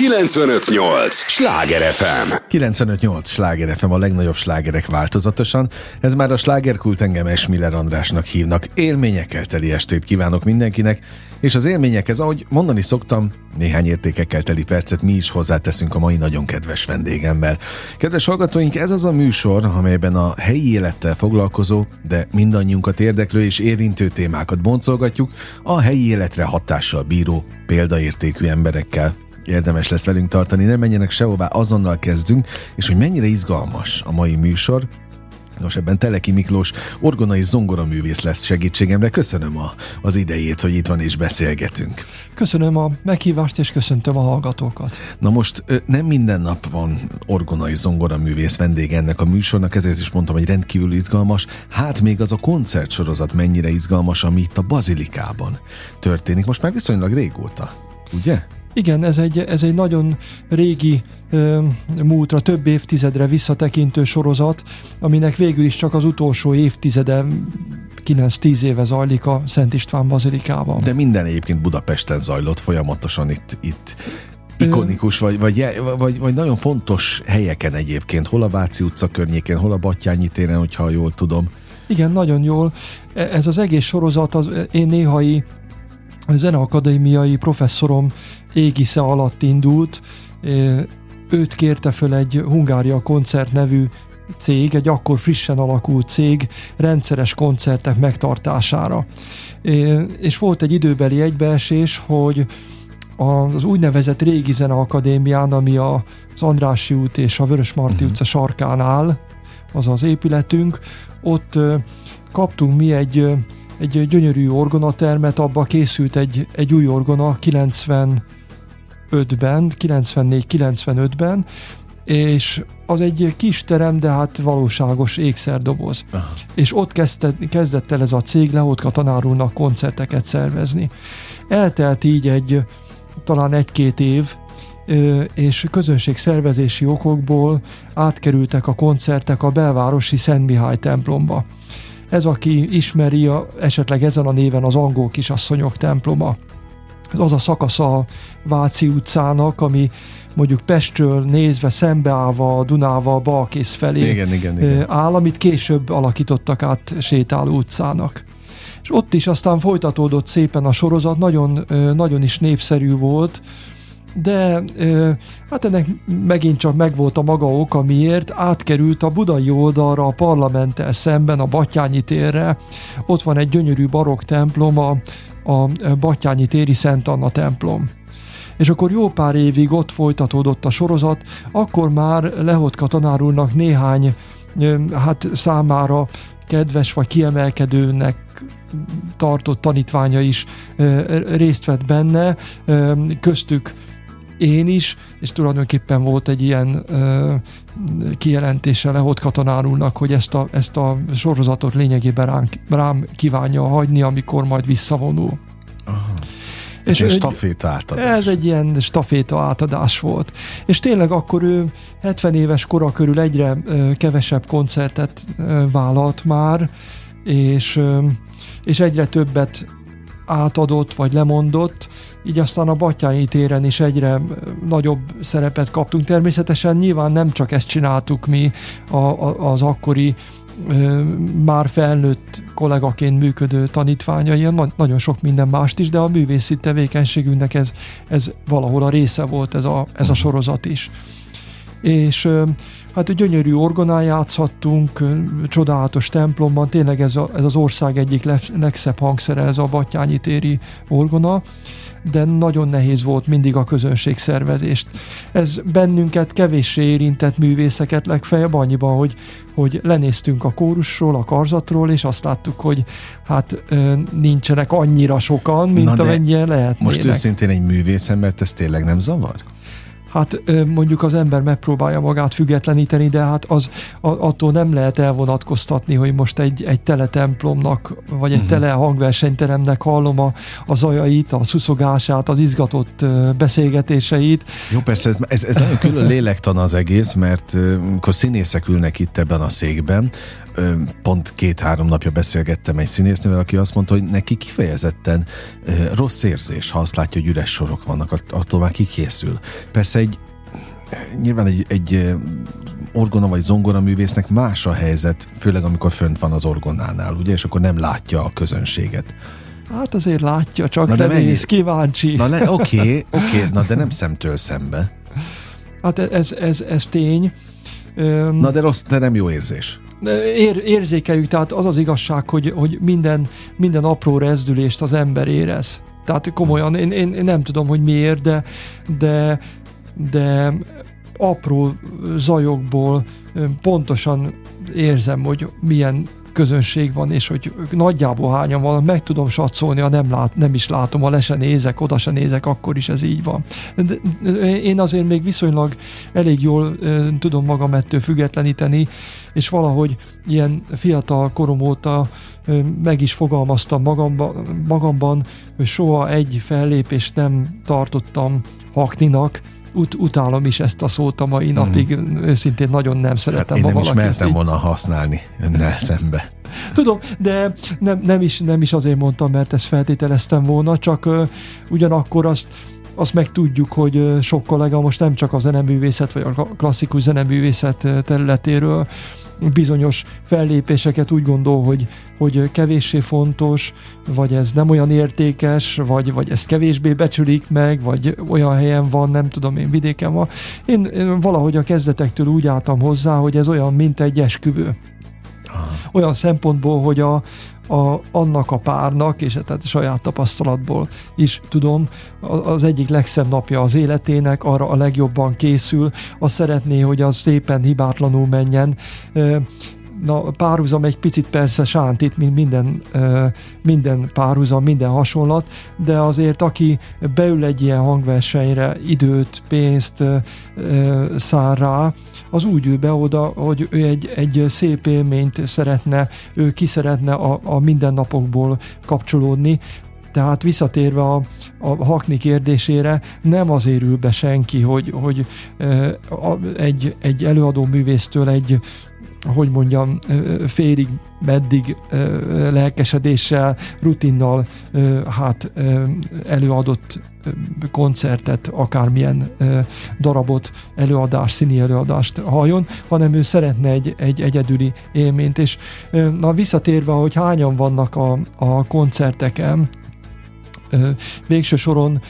958! Sláger FM! 958! Sláger FM a legnagyobb slágerek változatosan. Ez már a slágerkult engem Esmiller Andrásnak hívnak. Élményekkel teli estét kívánok mindenkinek, és az élményekhez, ahogy mondani szoktam, néhány értékekkel teli percet mi is hozzáteszünk a mai nagyon kedves vendégemmel. Kedves hallgatóink, ez az a műsor, amelyben a helyi élettel foglalkozó, de mindannyiunkat érdeklő és érintő témákat boncolgatjuk a helyi életre hatással bíró, példaértékű emberekkel, érdemes lesz velünk tartani, ne menjenek sehová, azonnal kezdünk, és hogy mennyire izgalmas a mai műsor, Nos, ebben Teleki Miklós orgona és zongora művész lesz segítségemre. Köszönöm a, az idejét, hogy itt van és beszélgetünk. Köszönöm a meghívást, és köszöntöm a hallgatókat. Na most nem minden nap van orgona és zongora művész vendég ennek a műsornak, ezért is mondtam, hogy rendkívül izgalmas. Hát még az a koncertsorozat mennyire izgalmas, ami itt a Bazilikában történik. Most már viszonylag régóta, ugye? Igen, ez egy, ez egy nagyon régi múltra, több évtizedre visszatekintő sorozat, aminek végül is csak az utolsó évtizede 9-10 éve zajlik a Szent István Bazilikában. De minden egyébként Budapesten zajlott folyamatosan itt, itt ikonikus, vagy, vagy, vagy, vagy nagyon fontos helyeken egyébként, hol a Váci utca környékén, hol a Battyányi téren, hogyha jól tudom. Igen, nagyon jól. E, ez az egész sorozat az én néhai zeneakadémiai professzorom égisze alatt indult. Őt kérte föl egy Hungária Koncert nevű cég, egy akkor frissen alakult cég rendszeres koncertek megtartására. És volt egy időbeli egybeesés, hogy az úgynevezett régi zeneakadémián, ami az Andrássy út és a Vörösmarty uh-huh. utca sarkán áll, az az épületünk, ott kaptunk mi egy egy gyönyörű orgonatermet, abba készült egy, egy új orgona 95-ben, 94-95-ben, és az egy kis terem, de hát valóságos ékszerdoboz. Aha. És ott kezdett, kezdett el ez a cég Lehotka tanárulnak koncerteket szervezni. Eltelt így egy talán egy-két év, és közönségszervezési okokból átkerültek a koncertek a belvárosi Szent Mihály templomba. Ez, aki ismeri a, esetleg ezen a néven az angol kisasszonyok temploma. Az a szakasz a Váci utcának, ami mondjuk Pestről nézve szembeállva a Dunával Balkész felé igen, igen, igen. áll, amit később alakítottak át sétáló utcának. És ott is aztán folytatódott szépen a sorozat, nagyon, nagyon is népszerű volt, de hát ennek megint csak megvolt a maga oka, miért átkerült a budai oldalra a parlamenttel szemben, a Batyányi térre. Ott van egy gyönyörű barokk templom, a, a Batyányi téri Szent Anna templom. És akkor jó pár évig ott folytatódott a sorozat, akkor már Lehotka tanár úrnak néhány hát számára kedves vagy kiemelkedőnek tartott tanítványa is részt vett benne, köztük én is, és tulajdonképpen volt egy ilyen ö, kijelentése Lehot katonárulnak, hogy ezt a, ezt a sorozatot lényegében rám, rám kívánja hagyni, amikor majd visszavonul. Aha. És egy staféta átadás. Ez egy ilyen staféta átadás volt. És tényleg akkor ő 70 éves kora körül egyre kevesebb koncertet vállalt már, és, és egyre többet átadott vagy lemondott, így aztán a Batyányi téren is egyre nagyobb szerepet kaptunk. Természetesen nyilván nem csak ezt csináltuk mi a, a, az akkori már felnőtt kollégaként működő tanítványai, nagyon sok minden mást is, de a művészi tevékenységünknek ez, ez valahol a része volt ez a, ez a sorozat is. És hát gyönyörű orgonán játszhattunk, csodálatos templomban, tényleg ez, a, ez az ország egyik legszebb hangszere, ez a Batyányi téri orgona, de nagyon nehéz volt mindig a közönség szervezést. Ez bennünket kevéssé érintett művészeket legfeljebb annyiban, hogy, hogy lenéztünk a kórusról, a karzatról, és azt láttuk, hogy hát nincsenek annyira sokan, mint amennyien lehetnének. Most őszintén egy művészembert ez tényleg nem zavar? Hát mondjuk az ember megpróbálja magát függetleníteni, de hát az attól nem lehet elvonatkoztatni, hogy most egy, egy teletemplomnak, vagy egy uh-huh. tele hangversenyteremnek hallom a, a zajait, a szuszogását, az izgatott beszélgetéseit. Jó, persze, ez, ez, ez nagyon külön lélektan az egész, mert amikor színészek ülnek itt ebben a székben, pont két-három napja beszélgettem egy színésznővel, aki azt mondta, hogy neki kifejezetten rossz érzés, ha azt látja, hogy üres sorok vannak, attól már kikészül. Persze egy nyilván egy, egy orgona vagy zongora művésznek más a helyzet, főleg amikor fönt van az orgonánál, ugye, és akkor nem látja a közönséget. Hát azért látja, csak na de néz, kíváncsi. Na oké, oké, okay, okay, na de nem szemtől szembe. Hát ez, ez, ez tény. Na de rossz, de nem jó érzés. Ér, érzékeljük, tehát az az igazság, hogy, hogy minden, minden apró rezdülést az ember érez. Tehát komolyan, én, én, én nem tudom, hogy miért, de, de, de apró zajokból pontosan érzem, hogy milyen közönség van, és hogy nagyjából hányan van, meg tudom satszolni, ha nem, lát, nem is látom, ha le se nézek, oda se nézek, akkor is ez így van. De én azért még viszonylag elég jól tudom magam ettől függetleníteni, és valahogy ilyen fiatal korom óta meg is fogalmaztam magamban, magamban, hogy soha egy fellépést nem tartottam hakninak, ut- utálom is ezt a szót a mai napig, mm. őszintén nagyon nem szeretem. Hát én nem is mertem így... volna használni önnel szembe. Tudom, de nem, nem, is, nem is azért mondtam, mert ezt feltételeztem volna, csak uh, ugyanakkor azt azt meg tudjuk, hogy sok kollega most nem csak a zeneművészet, vagy a klasszikus zeneművészet területéről bizonyos fellépéseket úgy gondol, hogy, hogy kevéssé fontos, vagy ez nem olyan értékes, vagy, vagy ezt kevésbé becsülik meg, vagy olyan helyen van, nem tudom én, vidéken van. Én, én valahogy a kezdetektől úgy álltam hozzá, hogy ez olyan, mint egy esküvő. Olyan szempontból, hogy a, a, annak a párnak, és tehát saját tapasztalatból is tudom, az egyik legszebb napja az életének, arra a legjobban készül, azt szeretné, hogy az szépen hibátlanul menjen, na, párhuzam egy picit persze sántít, mint minden, minden párhuzam, minden hasonlat, de azért aki beül egy ilyen hangversenyre időt, pénzt szár rá, az úgy ül be oda, hogy ő egy, egy szép élményt szeretne, ő ki szeretne a, a mindennapokból kapcsolódni, tehát visszatérve a, a hakni kérdésére, nem azért ül be senki, hogy, hogy egy, egy előadó művésztől egy, hogy mondjam, félig meddig lelkesedéssel, rutinnal hát előadott koncertet, akármilyen darabot, előadás, színi előadást halljon, hanem ő szeretne egy, egy egyedüli élményt. És na visszatérve, hogy hányan vannak a, a koncerteken, végső soron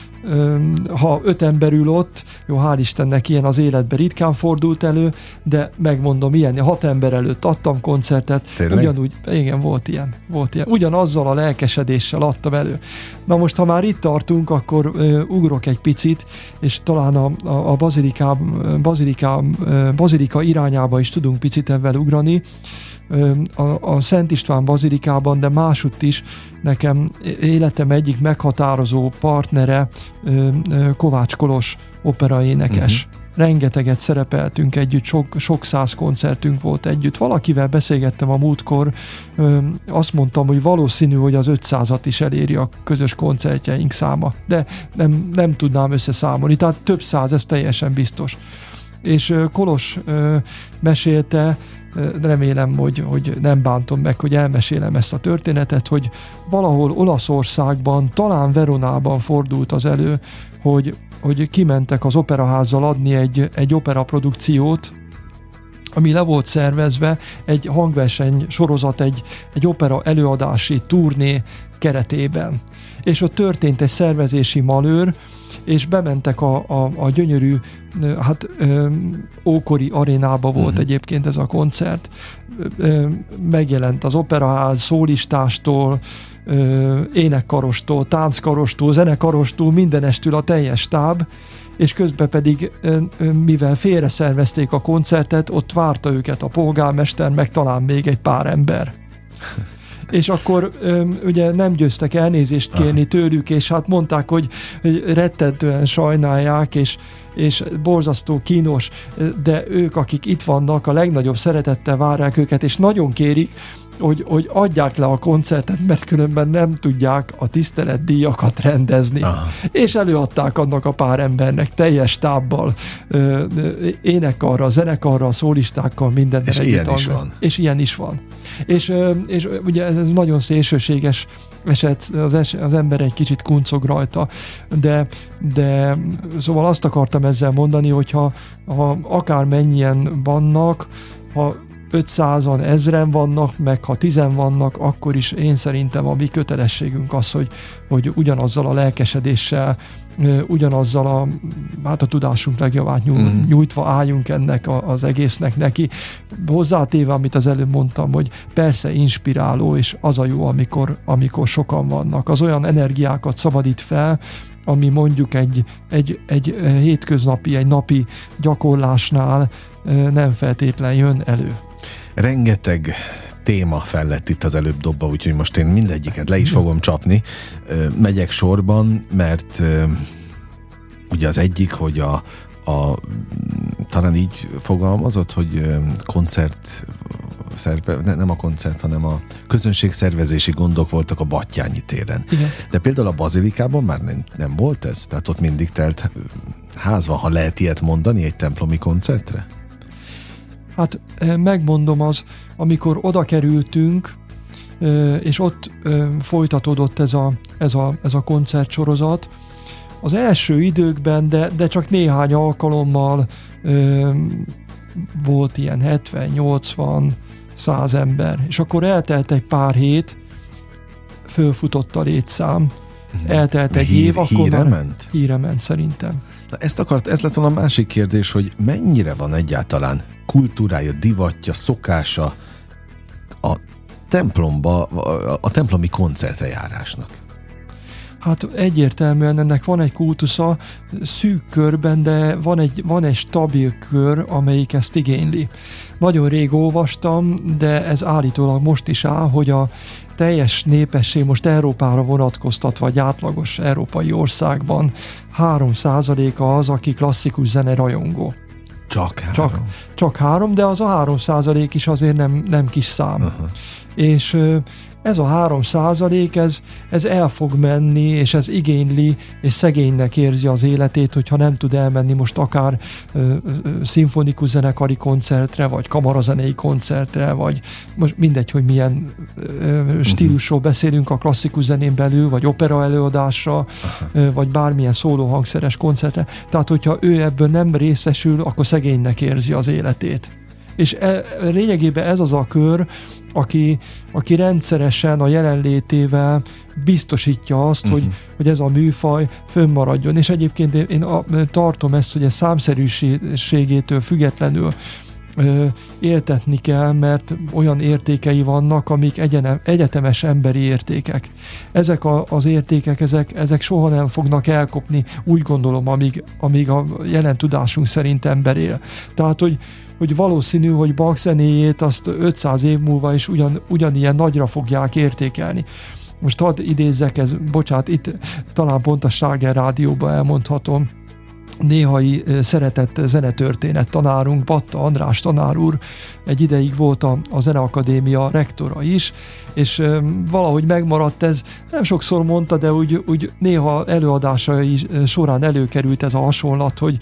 ha öt ember ül ott, jó, hál' Istennek ilyen az életben ritkán fordult elő, de megmondom, ilyen, hat ember előtt adtam koncertet, Tényleg? ugyanúgy, igen, volt ilyen, volt ilyen, ugyanazzal a lelkesedéssel adtam elő. Na most, ha már itt tartunk, akkor uh, ugrok egy picit, és talán a, a, a baziliká, baziliká, bazilika irányába is tudunk picit ebben ugrani, a, a Szent István bazilikában, de másutt is nekem életem egyik meghatározó partnere Kovács Kolos operaénekes. Uh-huh rengeteget szerepeltünk együtt, sok, sok száz koncertünk volt együtt. Valakivel beszélgettem a múltkor, ö, azt mondtam, hogy valószínű, hogy az 500-at is eléri a közös koncertjeink száma, de nem, nem tudnám összeszámolni, tehát több száz, ez teljesen biztos. És ö, Kolos ö, mesélte, remélem, hogy, hogy nem bántom meg, hogy elmesélem ezt a történetet, hogy valahol Olaszországban, talán Veronában fordult az elő, hogy, hogy kimentek az operaházzal adni egy, egy operaprodukciót, ami le volt szervezve, egy hangverseny sorozat, egy, egy opera előadási turné keretében. És ott történt egy szervezési malőr, és bementek a, a, a gyönyörű, hát ö, ókori arénába volt uh-huh. egyébként ez a koncert. Ö, megjelent az operaház szólistástól, ö, énekkarostól, tánckarostól, zenekarostól, mindenestül a teljes táb, és közben pedig, mivel félreszervezték a koncertet, ott várta őket a polgármester, meg talán még egy pár ember. és akkor ugye nem győztek elnézést kérni tőlük, és hát mondták, hogy, hogy rettentően sajnálják, és, és borzasztó kínos, de ők, akik itt vannak, a legnagyobb szeretettel várják őket, és nagyon kérik, hogy, hogy adják le a koncertet, mert különben nem tudják a tiszteletdíjakat rendezni. Aha. És előadták annak a pár embernek teljes tábbal, énekarra, zenekarra, szólistákkal, minden. És ilyen is van. És ilyen is van. És, és ugye ez nagyon szélsőséges eset, az, es, az ember egy kicsit kuncog rajta, de, de szóval azt akartam ezzel mondani, hogyha ha akár mennyien vannak, ha 500-an, ezren vannak, meg ha tizen vannak, akkor is én szerintem a mi kötelességünk az, hogy, hogy ugyanazzal a lelkesedéssel, ugyanazzal a, hát a tudásunk legjavát mhm. nyújtva álljunk ennek a, az egésznek neki. Hozzátéve, amit az előbb mondtam, hogy persze inspiráló, és az a jó, amikor, amikor sokan vannak. Az olyan energiákat szabadít fel, ami mondjuk egy, egy, egy hétköznapi, egy napi gyakorlásnál nem feltétlen jön elő. Rengeteg téma fel lett itt az előbb dobba, úgyhogy most én mindegyiket le is fogom csapni. Megyek sorban, mert ugye az egyik, hogy a, a talán így fogalmazott, hogy koncert szerve, nem a koncert, hanem a közönségszervezési gondok voltak a Battyányi téren. Igen. De például a Bazilikában már nem, nem volt ez? Tehát ott mindig telt ház van, ha lehet ilyet mondani egy templomi koncertre? Hát megmondom az, amikor oda kerültünk, és ott folytatódott ez a, ez a, ez a koncertsorozat, az első időkben, de, de csak néhány alkalommal volt ilyen 70-80 száz ember. És akkor eltelt egy pár hét, fölfutott a létszám, mhm. eltelt egy Hír, év, akkor híre már ment? Híre ment szerintem. Na ezt akart, ez lett volna a másik kérdés, hogy mennyire van egyáltalán kultúrája, divatja, szokása a templomba, a templomi koncertejárásnak? Hát egyértelműen ennek van egy kultusza szűk körben, de van egy, van egy stabil kör, amelyik ezt igényli. Nagyon rég olvastam, de ez állítólag most is áll, hogy a teljes népesség most Európára vonatkoztatva, vagy átlagos európai országban 3%-a az, aki klasszikus zene rajongó. Csak három? Csak, csak három, de az a három százalék is azért nem, nem kis szám. Uh-huh. És ez a három százalék, ez, ez el fog menni, és ez igényli, és szegénynek érzi az életét, hogyha nem tud elmenni most akár ö, ö, szimfonikus zenekari koncertre, vagy kamarazenei koncertre, vagy most mindegy, hogy milyen ö, stílusról beszélünk a klasszikus zenén belül, vagy opera előadásra, ö, vagy bármilyen szóló hangszeres koncertre. Tehát, hogyha ő ebből nem részesül, akkor szegénynek érzi az életét. És e, lényegében ez az a kör, aki, aki rendszeresen a jelenlétével biztosítja azt, uh-huh. hogy, mhm. hogy ez a műfaj fönnmaradjon. És egyébként én, én a, tartom ezt, hogy a számszerűségétől függetlenül ö, éltetni kell, mert olyan értékei vannak, amik egyenem, egyetemes emberi értékek. Ezek a, az értékek, ezek, ezek soha nem fognak elkopni, úgy gondolom, amíg, amíg a jelen tudásunk szerint ember él. Tehát, hogy, hogy valószínű, hogy Bach zenéjét azt 500 év múlva is ugyan, ugyanilyen nagyra fogják értékelni. Most hadd idézzek, ez, bocsánat, itt talán pont a Ságer rádióban elmondhatom, néhai szeretett zenetörténet tanárunk, Batta András tanár úr, egy ideig volt a, a Zeneakadémia rektora is, és valahogy megmaradt ez, nem sokszor mondta, de úgy, úgy néha előadásai során előkerült ez a hasonlat, hogy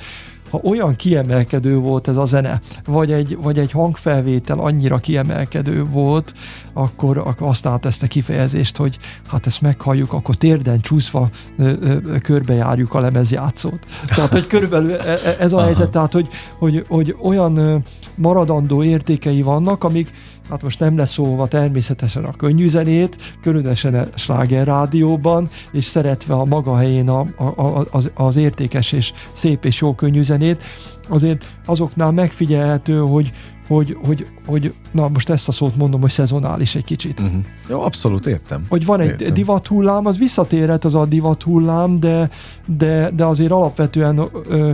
ha olyan kiemelkedő volt ez a zene, vagy egy, vagy egy hangfelvétel annyira kiemelkedő volt, akkor, akkor használt ezt a kifejezést, hogy hát ezt meghalljuk, akkor térden csúszva ö, ö, körbejárjuk a lemezjátszót. Tehát, hogy körülbelül e, e, ez a helyzet, tehát, hogy, hogy, hogy olyan maradandó értékei vannak, amik hát most nem lesz szóva természetesen a könnyű zenét, különösen a sláger rádióban, és szeretve a maga helyén a, a, az, az értékes és szép és jó könnyű zenét, azért azoknál megfigyelhető, hogy, hogy, hogy, hogy na most ezt a szót mondom, hogy szezonális egy kicsit. Uh-huh. Jó, abszolút értem. Hogy van egy értem. divat hullám, az visszatérhet az a divat hullám, de, de, de azért alapvetően ö,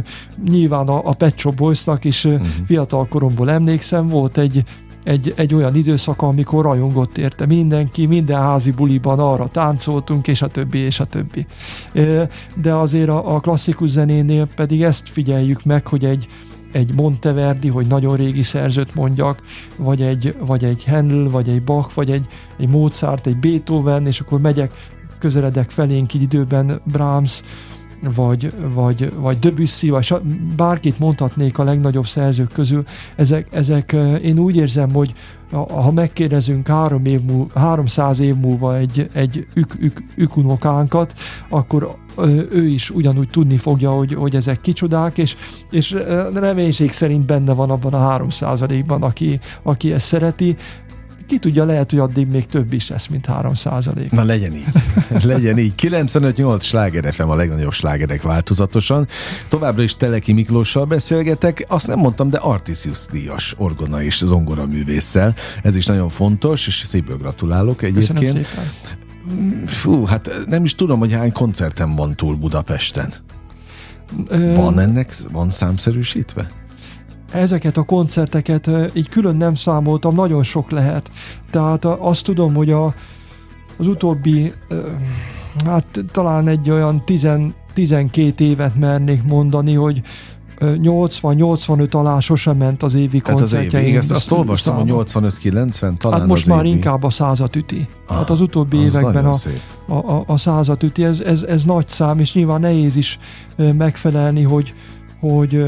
nyilván a, a Pet Shop Boysnak is uh-huh. fiatal koromból emlékszem, volt egy egy, egy olyan időszak, amikor rajongott érte mindenki, minden házi buliban arra táncoltunk, és a többi, és a többi. De azért a, a klasszikus zenénél pedig ezt figyeljük meg, hogy egy, egy Monteverdi, hogy nagyon régi szerzőt mondjak, vagy egy, vagy egy Handel, vagy egy Bach, vagy egy, egy Mozart, egy Beethoven, és akkor megyek, közeledek felénk így időben Brahms, vagy, vagy, vagy Debussy, vagy bárkit mondhatnék a legnagyobb szerzők közül, ezek, ezek én úgy érzem, hogy ha megkérdezünk három év múl, 300 év múlva egy, egy ük, ük, ükunokánkat, akkor ő is ugyanúgy tudni fogja, hogy, hogy ezek kicsodák, és, és reménység szerint benne van abban a 3 ban aki, aki ezt szereti, ki tudja, lehet, hogy addig még több is lesz, mint 3 százalék. Na legyen így. legyen így. 95-8 sláger FM a legnagyobb slágerek változatosan. Továbbra is Teleki Miklóssal beszélgetek. Azt nem mondtam, de Artisius díjas orgona és zongora művésszel. Ez is nagyon fontos, és szépből gratulálok egyébként. Köszönöm szépen. Fú, hát nem is tudom, hogy hány koncerten van túl Budapesten. Van ennek, van számszerűsítve? Ezeket a koncerteket így külön nem számoltam, nagyon sok lehet. Tehát azt tudom, hogy a, az utóbbi, hát talán egy olyan 10, 12 évet mernék mondani, hogy 80-85 alá sosem ment az évi hát koncertjeim. Az évi, igen, azt olvastam, hogy 85-90 talán Hát most már évi. inkább a százat üti. Ah, hát az utóbbi az években a, a, a, a százat üti, ez, ez, ez nagy szám, és nyilván nehéz is megfelelni, hogy, hogy,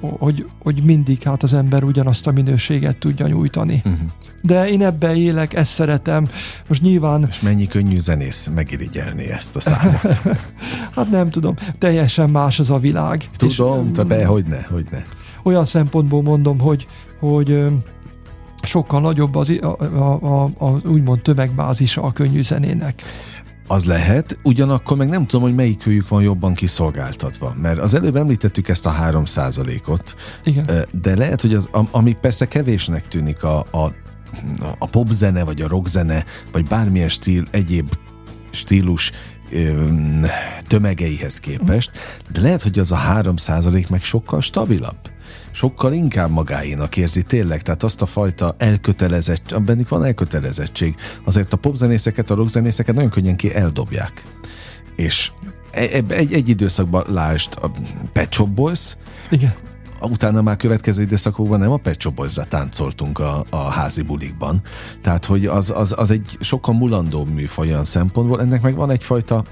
hogy, hogy mindig hát az ember ugyanazt a minőséget tudja nyújtani. Uh-huh. De én ebbe élek, ezt szeretem. Most nyilván... És mennyi könnyű zenész megirigyelni ezt a számot? hát nem tudom, teljesen más az a világ. Tudom, és, de hogy ne, hogy ne. Olyan szempontból mondom, hogy, hogy sokkal nagyobb az, a, a, a, a úgymond tömegbázisa a könnyű zenének az lehet, ugyanakkor meg nem tudom, hogy melyikőjük van jobban kiszolgáltatva, mert az előbb említettük ezt a három százalékot, de lehet, hogy az, ami persze kevésnek tűnik a, a, a popzene, vagy a rockzene, vagy bármilyen stíl, egyéb stílus tömegeihez képest, de lehet, hogy az a három százalék meg sokkal stabilabb sokkal inkább magáénak érzi tényleg, tehát azt a fajta elkötelezett, bennük van elkötelezettség. Azért a popzenészeket, a rockzenészeket nagyon könnyen ki eldobják. És e, egy, egy, egy időszakban lásd a Pet Shop Boys, Igen. Utána már következő időszakokban nem a Pet Shop Boys-ra táncoltunk a, a házi bulikban. Tehát, hogy az, az, az egy sokkal mulandóbb műfaj olyan szempontból. Ennek meg van egyfajta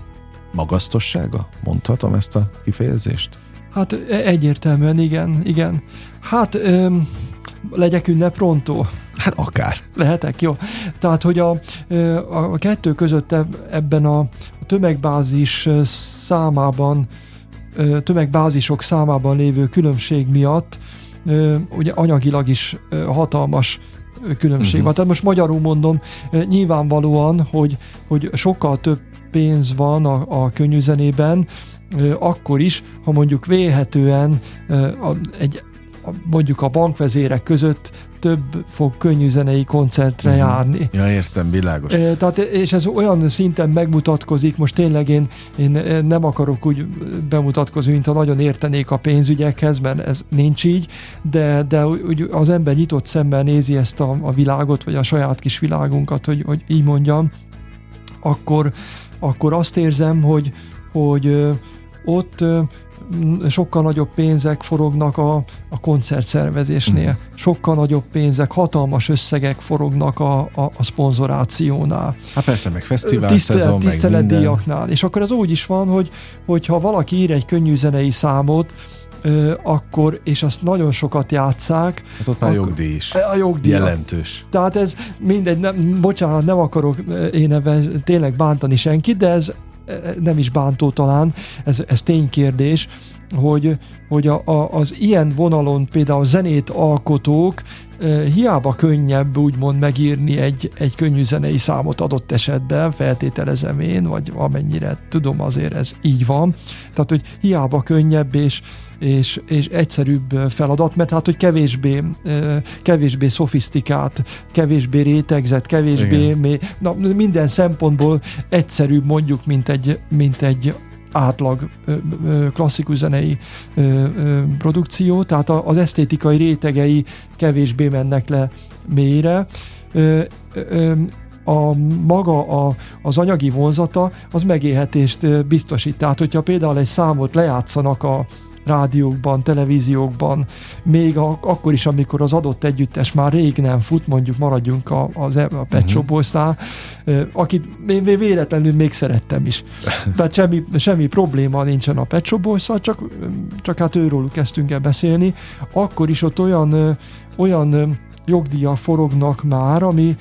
magasztossága, mondhatom ezt a kifejezést? Hát e, egyértelműen igen, igen. Hát öm, legyek ünnep pronto. Hát akár. Lehetek, jó. Tehát, hogy a, a kettő között ebben a tömegbázis számában, tömegbázisok számában lévő különbség miatt ugye anyagilag is hatalmas különbség uh-huh. van. Tehát most magyarul mondom, nyilvánvalóan, hogy, hogy sokkal több pénz van a, a könnyűzenében, akkor is, ha mondjuk vélhetően egy, mondjuk a bankvezérek között több fog könnyű zenei koncertre uh-huh. járni. Ja, értem, világos. E, tehát, és ez olyan szinten megmutatkozik, most tényleg én, én nem akarok úgy bemutatkozni, mint ha nagyon értenék a pénzügyekhez, mert ez nincs így, de, de úgy az ember nyitott szemmel nézi ezt a, a világot, vagy a saját kis világunkat, hogy, hogy így mondjam, akkor, akkor azt érzem, hogy, hogy ott sokkal nagyobb pénzek forognak a, a koncertszervezésnél, mm. sokkal nagyobb pénzek, hatalmas összegek forognak a, a, a szponzorációnál. Hát persze, meg fesztivál Tisztelet, szezon, tiszteletdíjaknál. És akkor az úgy is van, hogy, hogy ha valaki ír egy könnyű zenei számot, ö, akkor, és azt nagyon sokat játszák. Hát ott már jogdíj is. A jogdíj. Jelentős. Tehát ez mindegy, nem, bocsánat, nem akarok én ebben tényleg bántani senkit, de ez nem is bántó talán, ez, ez ténykérdés, hogy, hogy a, a, az ilyen vonalon például zenét alkotók hiába könnyebb úgymond megírni egy, egy könnyű zenei számot adott esetben, feltételezem én, vagy amennyire tudom azért ez így van. Tehát, hogy hiába könnyebb és, és, és egyszerűbb feladat, mert hát, hogy kevésbé, kevésbé szofisztikált, kevésbé rétegzett, kevésbé, mély, na, minden szempontból egyszerűbb mondjuk, mint egy, mint egy átlag klasszikus zenei produkció, tehát az esztétikai rétegei kevésbé mennek le mélyre. A maga a, az anyagi vonzata az megélhetést biztosít. Tehát, hogyha például egy számot lejátszanak a, rádiókban, televíziókban, még a, akkor is, amikor az adott együttes már rég nem fut, mondjuk maradjunk a, a, a Pet Shop Boys-nál, akit én véletlenül még szerettem is. Tehát semmi, semmi probléma nincsen a Pet Shop boys csak, csak hát őről kezdtünk el beszélni, akkor is ott olyan, olyan jogdíjak forognak már, ami,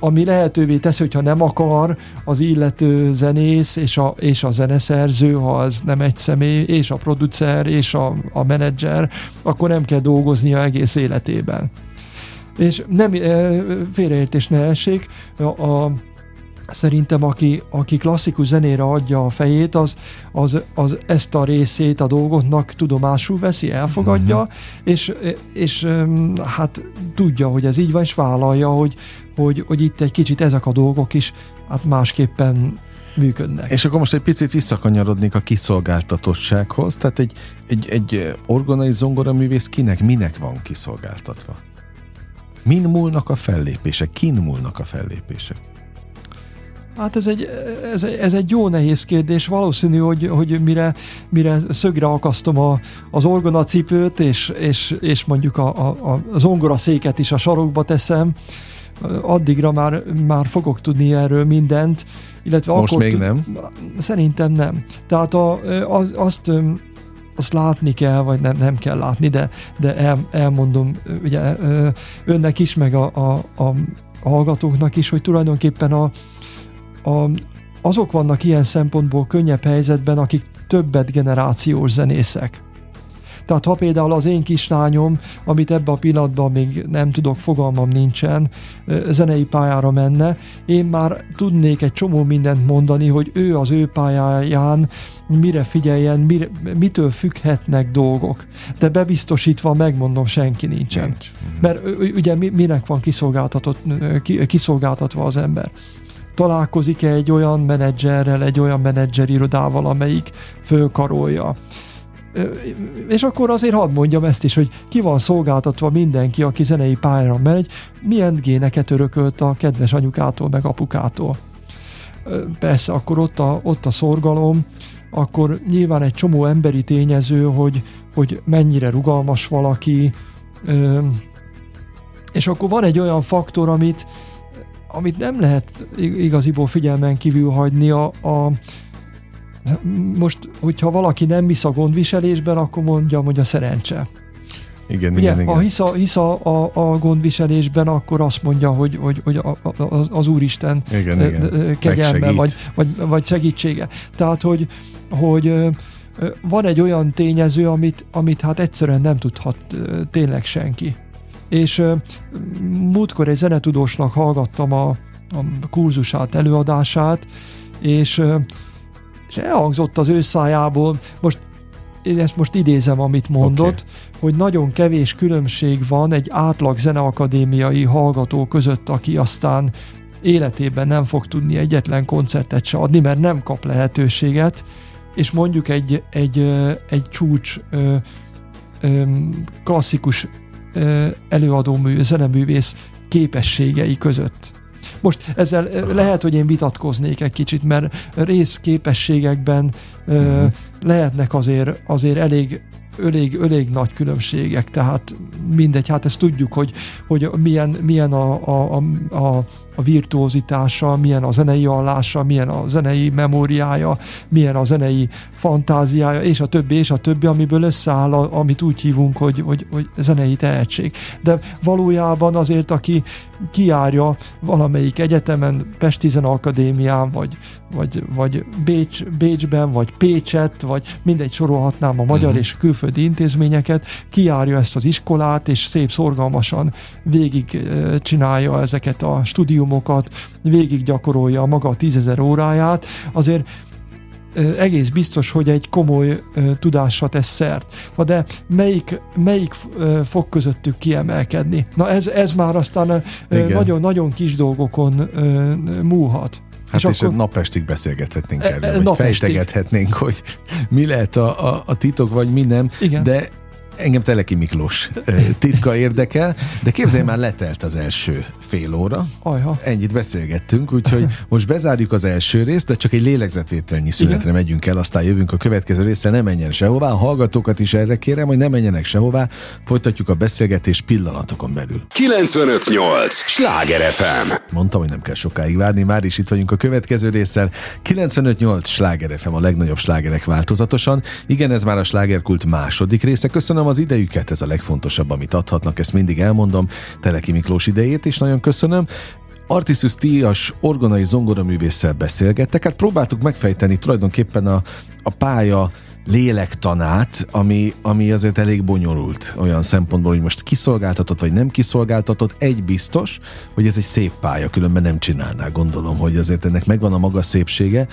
ami lehetővé teszi, hogyha nem akar az illető zenész és a, és a zeneszerző, ha az nem egy személy, és a producer, és a, a menedzser, akkor nem kell dolgoznia egész életében. És nem félreértés ne essék, a, a szerintem aki, aki klasszikus zenére adja a fejét, az, az, az ezt a részét a dolgoknak tudomásul veszi, elfogadja, uh-huh. és, és hát tudja, hogy ez így van, és vállalja, hogy, hogy, hogy itt egy kicsit ezek a dolgok is hát másképpen működnek. És akkor most egy picit visszakanyarodnék a kiszolgáltatottsághoz, tehát egy, egy, egy orgonai zongoraművész kinek, minek van kiszolgáltatva? Min múlnak a fellépések? Kin múlnak a fellépések? Hát ez egy, ez, ez egy jó nehéz kérdés. Valószínű, hogy, hogy mire, mire szögre akasztom a, az orgonacipőt, és, és, és mondjuk a, a, a zongoraszéket is a sarokba teszem, addigra már, már fogok tudni erről mindent. Illetve Most akkor még nem? Szerintem nem. Tehát a, az, azt azt látni kell, vagy nem, nem kell látni, de, de el, elmondom ugye önnek is, meg a, a, a hallgatóknak is, hogy tulajdonképpen a, a, azok vannak ilyen szempontból könnyebb helyzetben, akik többet generációs zenészek. Tehát ha például az én kislányom, amit ebben a pillanatban még nem tudok, fogalmam nincsen, zenei pályára menne, én már tudnék egy csomó mindent mondani, hogy ő az ő pályáján mire figyeljen, mire, mitől függhetnek dolgok. De bebiztosítva megmondom, senki nincsen. Nincs. Mert ugye minek van kiszolgáltatott, kiszolgáltatva az ember találkozik -e egy olyan menedzserrel, egy olyan menedzserirodával, amelyik fölkarolja. És akkor azért hadd mondjam ezt is, hogy ki van szolgáltatva mindenki, aki zenei pályára megy, milyen géneket örökölt a kedves anyukától, meg apukától. Persze, akkor ott a, ott a szorgalom, akkor nyilván egy csomó emberi tényező, hogy, hogy mennyire rugalmas valaki, és akkor van egy olyan faktor, amit, amit nem lehet igaziból figyelmen kívül hagyni a, a most, hogyha valaki nem hisz a gondviselésben, akkor mondjam, hogy a szerencse. Igen, Ugye, igen, igen. Ha hisz, a, hisz a, a, a gondviselésben, akkor azt mondja, hogy, hogy, hogy a, a, az Úristen igen, igen. kegyelme, vagy, vagy, vagy segítsége. Tehát, hogy, hogy van egy olyan tényező, amit, amit hát egyszerűen nem tudhat tényleg senki. És múltkor egy zenetudósnak hallgattam a, a kurzusát, előadását, és és elhangzott az ő szájából, most én ezt most idézem, amit mondott, okay. hogy nagyon kevés különbség van egy átlag zeneakadémiai hallgató között, aki aztán életében nem fog tudni egyetlen koncertet se adni, mert nem kap lehetőséget, és mondjuk egy, egy, egy csúcs klasszikus előadó zeneművész képességei között. Most ezzel lehet, hogy én vitatkoznék egy kicsit, mert részképességekben uh-huh. lehetnek azért, azért elég elég, elég nagy különbségek, tehát mindegy, hát ezt tudjuk, hogy, hogy milyen, milyen a, a, a, a virtuózitása, milyen a zenei allása, milyen a zenei memóriája, milyen a zenei fantáziája, és a többi, és a többi, amiből összeáll, amit úgy hívunk, hogy, hogy, hogy zenei tehetség. De valójában azért, aki kiárja valamelyik egyetemen, Pesti Akadémián, vagy, vagy, vagy Bécs, Bécsben, vagy Pécset, vagy mindegy sorolhatnám a magyar uh-huh. és külföldi intézményeket, kiárja ezt az iskolát, és szép szorgalmasan végig csinálja ezeket a studiumokat, végig gyakorolja a maga tízezer óráját, azért egész biztos, hogy egy komoly tudásra tesz szert. Na de melyik, melyik fog közöttük kiemelkedni? Na ez, ez már aztán nagyon-nagyon kis dolgokon múlhat. Hát és, és akkor... napestig beszélgethetnénk e, erről, e, vagy fejtegethetnénk, hogy mi lehet a, a, a titok, vagy mi nem. Igen. De engem Teleki Miklós titka érdekel, de képzelj már letelt az első fél óra. Ajha. Ennyit beszélgettünk, úgyhogy most bezárjuk az első részt, de csak egy lélegzetvételnyi szünetre Igen. megyünk el, aztán jövünk a következő részre, ne menjen sehová. A hallgatókat is erre kérem, hogy ne menjenek sehová. Folytatjuk a beszélgetés pillanatokon belül. 958! Sláger FM! Mondtam, hogy nem kell sokáig várni, már is itt vagyunk a következő résszel. 958! Sláger FM a legnagyobb slágerek változatosan. Igen, ez már a slágerkult második része. Köszönöm az idejüket, ez a legfontosabb, amit adhatnak, ezt mindig elmondom. Teleki Miklós idejét is nagyon köszönöm. Artisus Tíjas orgonai zongoraművésszel beszélgettek, hát próbáltuk megfejteni tulajdonképpen a, a pálya lélektanát, ami, ami azért elég bonyolult olyan szempontból, hogy most kiszolgáltatott vagy nem kiszolgáltatott. Egy biztos, hogy ez egy szép pálya, különben nem csinálná, gondolom, hogy azért ennek megvan a maga szépsége.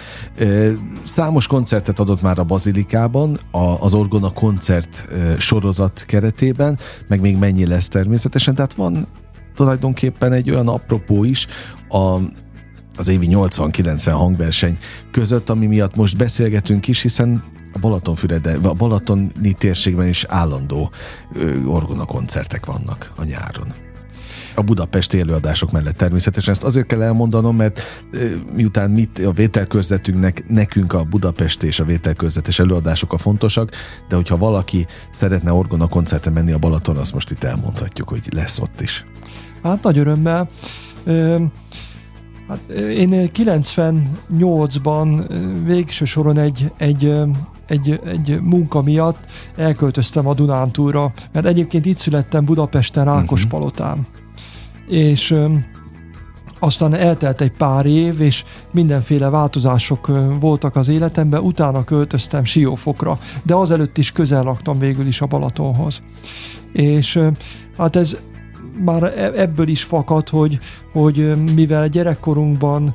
Számos koncertet adott már a Bazilikában, az Orgona koncert sorozat keretében, meg még mennyi lesz természetesen, tehát van tulajdonképpen egy olyan apropó is a, az évi 80-90 hangverseny között, ami miatt most beszélgetünk is, hiszen Balatonfürede, a Balatoni térségben is állandó orgona koncertek vannak a nyáron. A budapesti előadások mellett természetesen. Ezt azért kell elmondanom, mert miután mit a vételkörzetünknek, nekünk a Budapest és a vételkörzetes előadások a fontosak, de hogyha valaki szeretne orgona koncertre menni a Balaton, azt most itt elmondhatjuk, hogy lesz ott is. Hát nagy örömmel. Hát én 98-ban végső soron egy, egy, egy, egy munka miatt elköltöztem a Dunántúra, mert egyébként itt születtem Budapesten, Rákospalotán. Uh-huh. És aztán eltelt egy pár év, és mindenféle változások voltak az életemben, utána költöztem Siófokra, de azelőtt is közel laktam végül is a Balatonhoz. És hát ez már e-, ebből is fakad, hogy, hogy mivel gyerekkorunkban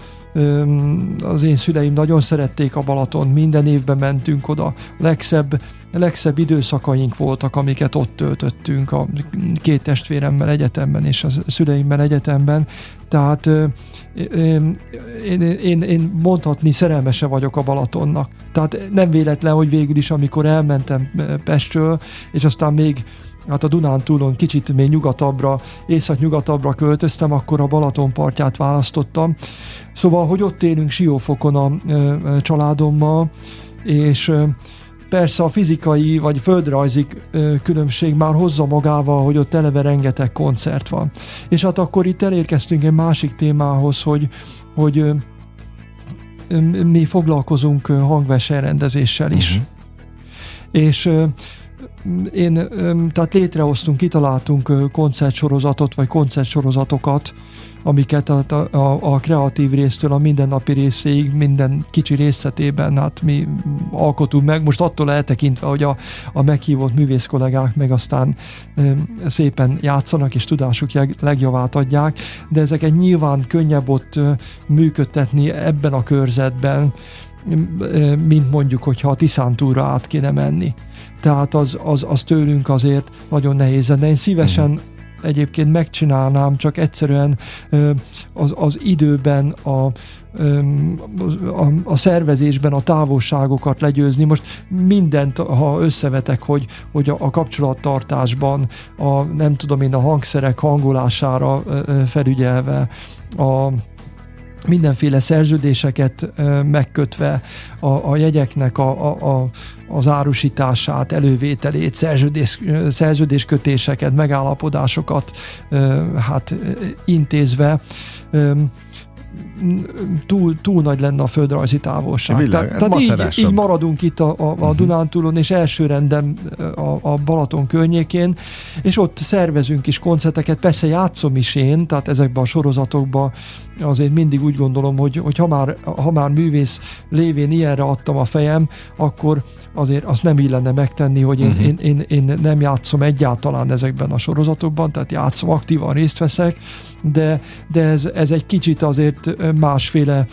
az én szüleim nagyon szerették a Balaton, minden évben mentünk oda. Legszebb, legszebb időszakaink voltak, amiket ott töltöttünk a két testvéremmel egyetemben és a szüleimmel egyetemben. Tehát én, én, én mondhatni szerelmese vagyok a Balatonnak. Tehát nem véletlen, hogy végül is, amikor elmentem Pestről, és aztán még hát a Dunán túlon kicsit még nyugatabbra, észak-nyugatabbra költöztem, akkor a Balaton partját választottam. Szóval, hogy ott élünk Siófokon a családommal, és persze a fizikai vagy földrajzi különbség már hozza magával, hogy ott eleve rengeteg koncert van. És hát akkor itt elérkeztünk egy másik témához, hogy, hogy mi foglalkozunk hangversenyrendezéssel is. Uh-huh. És én, tehát létrehoztunk, kitaláltunk koncertsorozatot, vagy koncertsorozatokat, amiket a, a, a kreatív résztől a mindennapi részéig, minden kicsi részletében hát mi alkotunk meg. Most attól eltekintve, hogy a, a meghívott művész kollégák meg aztán e, szépen játszanak és tudásuk legjavát adják, de ezeket nyilván könnyebb ott működtetni ebben a körzetben, mint mondjuk, hogyha a Tiszántúra át kéne menni tehát az, az, az tőlünk azért nagyon nehéz. De én szívesen mm. egyébként megcsinálnám, csak egyszerűen az, az időben a, a, a szervezésben a távolságokat legyőzni. Most mindent, ha összevetek, hogy, hogy a, a kapcsolattartásban, a, nem tudom én, a hangszerek hangolására felügyelve, a mindenféle szerződéseket megkötve a, a jegyeknek a, a, a, az árusítását, elővételét, szerződés, szerződéskötéseket, megállapodásokat hát intézve túl, túl nagy lenne a földrajzi távolság. Világ, tehát tehát így, így maradunk itt a, a, a uh-huh. Dunántúlon, és első rendem a, a Balaton környékén, és ott szervezünk is koncerteket, persze játszom is én, tehát ezekben a sorozatokban azért mindig úgy gondolom, hogy, hogy ha, már, ha már művész lévén ilyenre adtam a fejem, akkor azért azt nem illene megtenni, hogy én, uh-huh. én, én, én nem játszom egyáltalán ezekben a sorozatokban, tehát játszom, aktívan részt veszek, de, de ez, ez egy kicsit azért másféle